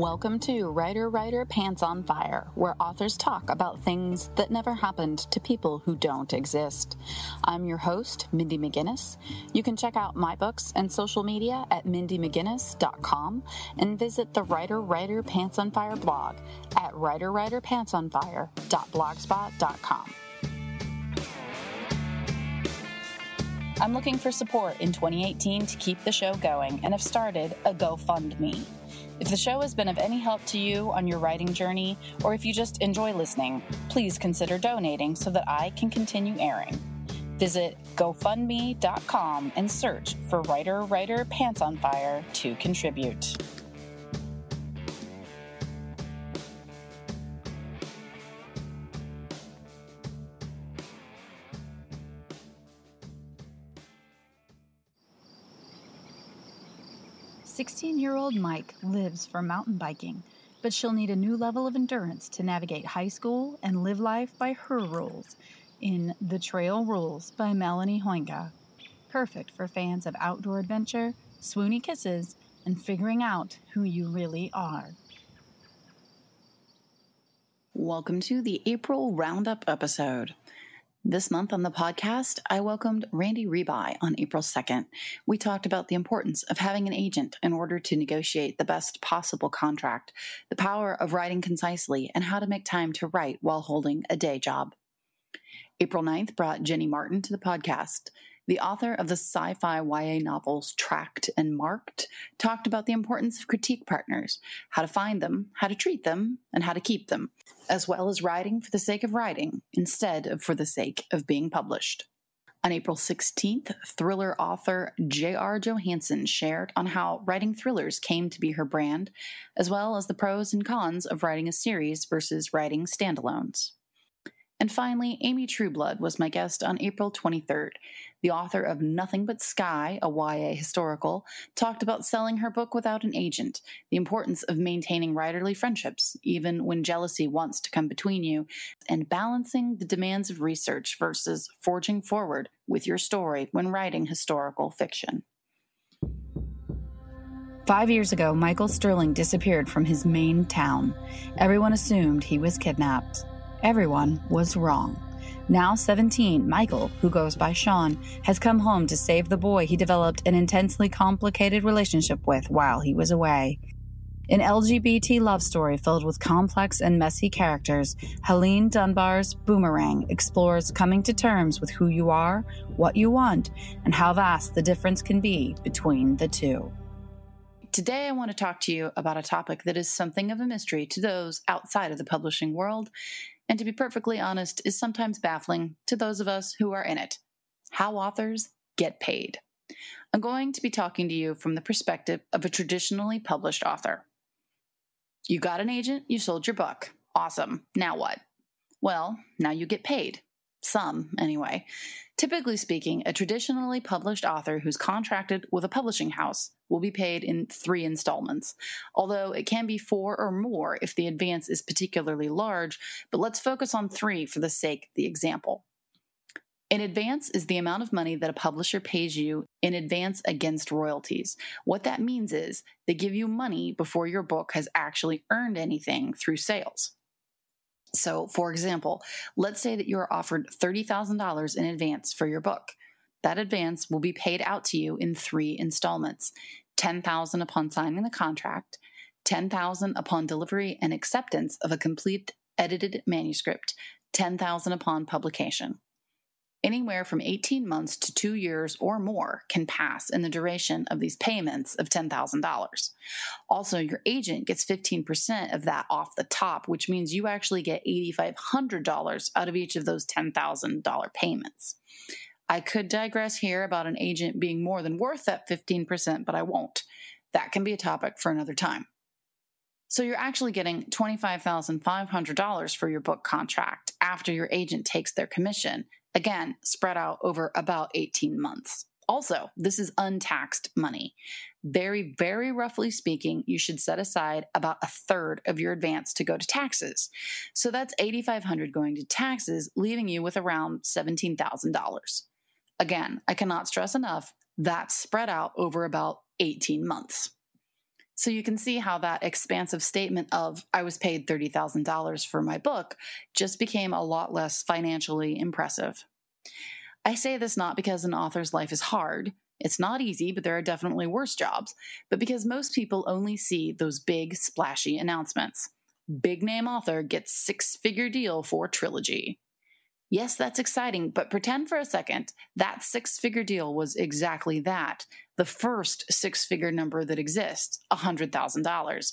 Welcome to Writer Writer Pants on Fire, where authors talk about things that never happened to people who don't exist. I'm your host, Mindy McGinnis. You can check out my books and social media at mindymcginnis.com and visit the Writer Writer Pants on Fire blog at writerwriterpantsonfire.blogspot.com. I'm looking for support in 2018 to keep the show going and have started a GoFundMe. If the show has been of any help to you on your writing journey, or if you just enjoy listening, please consider donating so that I can continue airing. Visit GoFundMe.com and search for Writer Writer Pants on Fire to contribute. 16 year old Mike lives for mountain biking, but she'll need a new level of endurance to navigate high school and live life by her rules in The Trail Rules by Melanie Hoinga. Perfect for fans of outdoor adventure, swoony kisses, and figuring out who you really are. Welcome to the April Roundup episode. This month on the podcast, I welcomed Randy Ribay on April 2nd. We talked about the importance of having an agent in order to negotiate the best possible contract, the power of writing concisely, and how to make time to write while holding a day job. April 9th brought Jenny Martin to the podcast. The author of the sci fi YA novels Tracked and Marked talked about the importance of critique partners, how to find them, how to treat them, and how to keep them, as well as writing for the sake of writing instead of for the sake of being published. On April 16th, thriller author J.R. Johansson shared on how writing thrillers came to be her brand, as well as the pros and cons of writing a series versus writing standalones. And finally, Amy Trueblood was my guest on April 23rd. The author of Nothing But Sky, a YA historical, talked about selling her book without an agent, the importance of maintaining writerly friendships, even when jealousy wants to come between you, and balancing the demands of research versus forging forward with your story when writing historical fiction. Five years ago, Michael Sterling disappeared from his Maine town. Everyone assumed he was kidnapped. Everyone was wrong. Now 17, Michael, who goes by Sean, has come home to save the boy he developed an intensely complicated relationship with while he was away. An LGBT love story filled with complex and messy characters, Helene Dunbar's Boomerang explores coming to terms with who you are, what you want, and how vast the difference can be between the two. Today, I want to talk to you about a topic that is something of a mystery to those outside of the publishing world and to be perfectly honest, is sometimes baffling to those of us who are in it how authors get paid. I'm going to be talking to you from the perspective of a traditionally published author. You got an agent, you sold your book. Awesome. Now what? Well, now you get paid. Some, anyway. Typically speaking, a traditionally published author who's contracted with a publishing house will be paid in three installments, although it can be four or more if the advance is particularly large, but let's focus on three for the sake of the example. An advance is the amount of money that a publisher pays you in advance against royalties. What that means is they give you money before your book has actually earned anything through sales. So, for example, let's say that you are offered $30,000 in advance for your book. That advance will be paid out to you in three installments 10,000 upon signing the contract, 10,000 upon delivery and acceptance of a complete edited manuscript, 10,000 upon publication. Anywhere from 18 months to two years or more can pass in the duration of these payments of $10,000. Also, your agent gets 15% of that off the top, which means you actually get $8,500 out of each of those $10,000 payments. I could digress here about an agent being more than worth that 15%, but I won't. That can be a topic for another time. So you're actually getting $25,500 for your book contract after your agent takes their commission Again, spread out over about 18 months. Also, this is untaxed money. Very, very roughly speaking, you should set aside about a third of your advance to go to taxes. So that's 8500 going to taxes, leaving you with around $17,000. Again, I cannot stress enough that's spread out over about 18 months. So you can see how that expansive statement of, I was paid $30,000 for my book, just became a lot less financially impressive. I say this not because an author's life is hard. It's not easy, but there are definitely worse jobs, but because most people only see those big, splashy announcements. Big name author gets six figure deal for trilogy. Yes, that's exciting, but pretend for a second that six figure deal was exactly that the first six figure number that exists $100,000.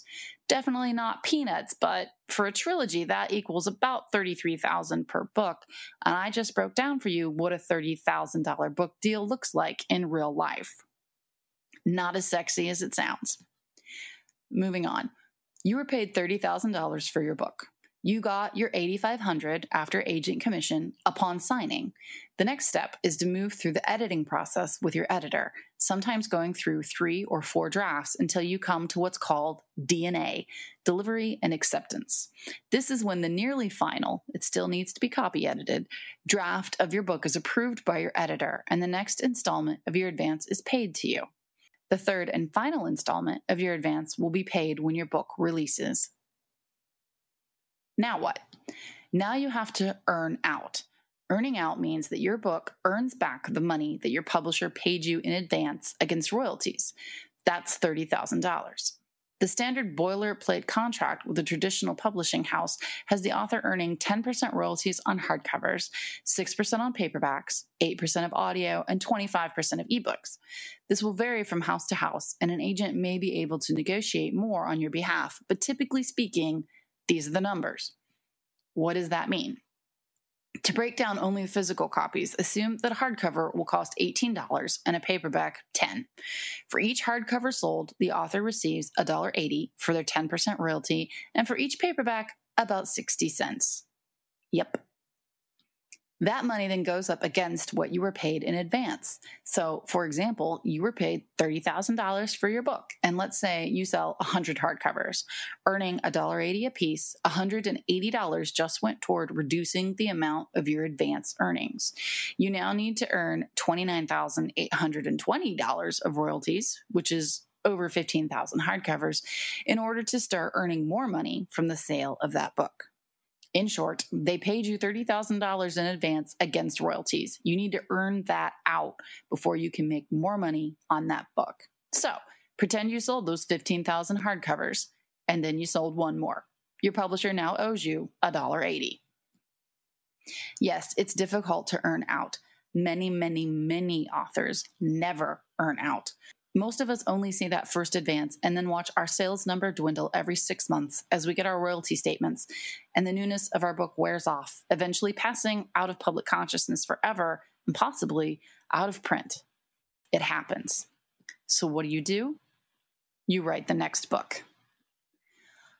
Definitely not peanuts, but for a trilogy, that equals about 33,000 per book. And I just broke down for you what a $30,000 book deal looks like in real life. Not as sexy as it sounds. Moving on. You were paid $30,000 for your book. You got your 8500 after agent commission upon signing. The next step is to move through the editing process with your editor, sometimes going through 3 or 4 drafts until you come to what's called DNA, delivery and acceptance. This is when the nearly final, it still needs to be copy edited, draft of your book is approved by your editor and the next installment of your advance is paid to you. The third and final installment of your advance will be paid when your book releases. Now what? Now you have to earn out. Earning out means that your book earns back the money that your publisher paid you in advance against royalties. That's $30,000. The standard boilerplate contract with a traditional publishing house has the author earning 10% royalties on hardcovers, 6% on paperbacks, 8% of audio, and 25% of ebooks. This will vary from house to house, and an agent may be able to negotiate more on your behalf, but typically speaking, these are the numbers. What does that mean? To break down only physical copies, assume that a hardcover will cost $18 and a paperback 10. For each hardcover sold, the author receives $1.80 for their 10% royalty, and for each paperback, about 60 cents. Yep, that money then goes up against what you were paid in advance. So, for example, you were paid $30,000 for your book, and let's say you sell 100 hardcovers, earning $1.80 a piece, $180 just went toward reducing the amount of your advance earnings. You now need to earn $29,820 of royalties, which is over 15,000 hardcovers, in order to start earning more money from the sale of that book. In short, they paid you $30,000 in advance against royalties. You need to earn that out before you can make more money on that book. So, pretend you sold those 15,000 hardcovers and then you sold one more. Your publisher now owes you $1.80. Yes, it's difficult to earn out. Many, many, many authors never earn out. Most of us only see that first advance and then watch our sales number dwindle every six months as we get our royalty statements and the newness of our book wears off, eventually passing out of public consciousness forever and possibly out of print. It happens. So, what do you do? You write the next book.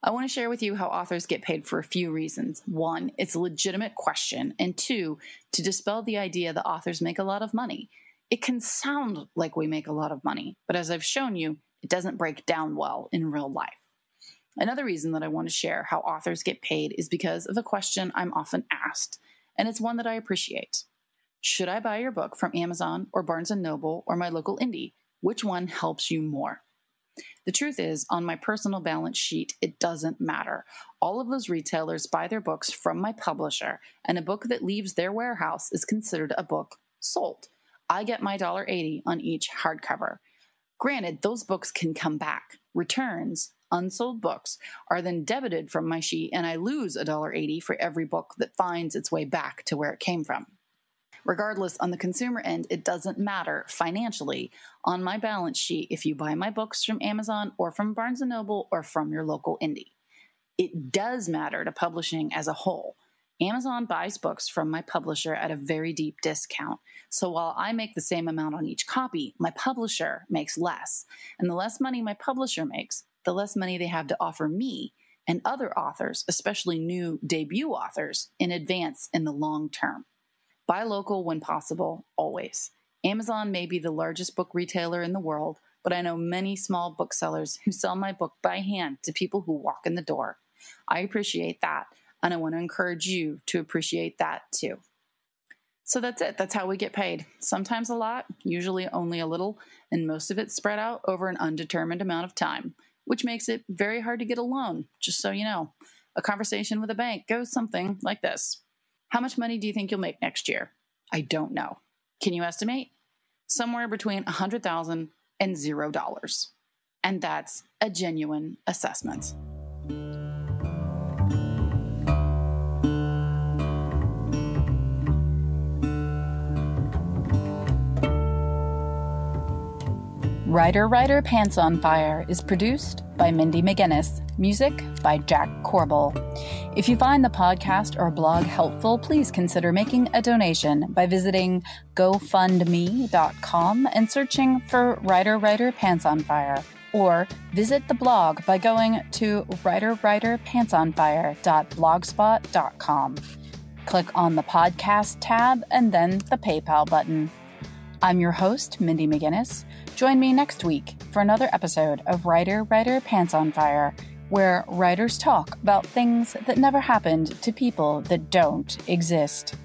I want to share with you how authors get paid for a few reasons. One, it's a legitimate question, and two, to dispel the idea that authors make a lot of money it can sound like we make a lot of money, but as I've shown you, it doesn't break down well in real life. Another reason that I want to share how authors get paid is because of a question I'm often asked, and it's one that I appreciate. Should I buy your book from Amazon or Barnes & Noble or my local indie? Which one helps you more? The truth is, on my personal balance sheet, it doesn't matter. All of those retailers buy their books from my publisher, and a book that leaves their warehouse is considered a book sold. I get my $1.80 on each hardcover. Granted, those books can come back. Returns, unsold books, are then debited from my sheet, and I lose $1.80 for every book that finds its way back to where it came from. Regardless, on the consumer end, it doesn't matter financially on my balance sheet if you buy my books from Amazon or from Barnes & Noble or from your local indie. It does matter to publishing as a whole Amazon buys books from my publisher at a very deep discount. So while I make the same amount on each copy, my publisher makes less. And the less money my publisher makes, the less money they have to offer me and other authors, especially new debut authors, in advance in the long term. Buy local when possible, always. Amazon may be the largest book retailer in the world, but I know many small booksellers who sell my book by hand to people who walk in the door. I appreciate that and I want to encourage you to appreciate that too. So that's it. That's how we get paid. Sometimes a lot, usually only a little, and most of it spread out over an undetermined amount of time. which makes it very hard to get a loan, just so you know. A conversation with a bank goes something like this How much money do you think you'll make next year? I don't know. Can you estimate? Somewhere between $100,000 and $0. And that's a genuine assessment. Writer Writer Pants on Fire is produced by Mindy McGinnis. Music by Jack Corbel. If you find the podcast or blog helpful, please consider making a donation by visiting gofundme.com and searching for Writer Writer Pants on Fire. Or visit the blog by going to writerwriterpantsonfire.blogspot.com. Click on the podcast tab and then the PayPal button. I'm your host, Mindy McGinnis. Join me next week for another episode of Writer Writer Pants on Fire, where writers talk about things that never happened to people that don't exist.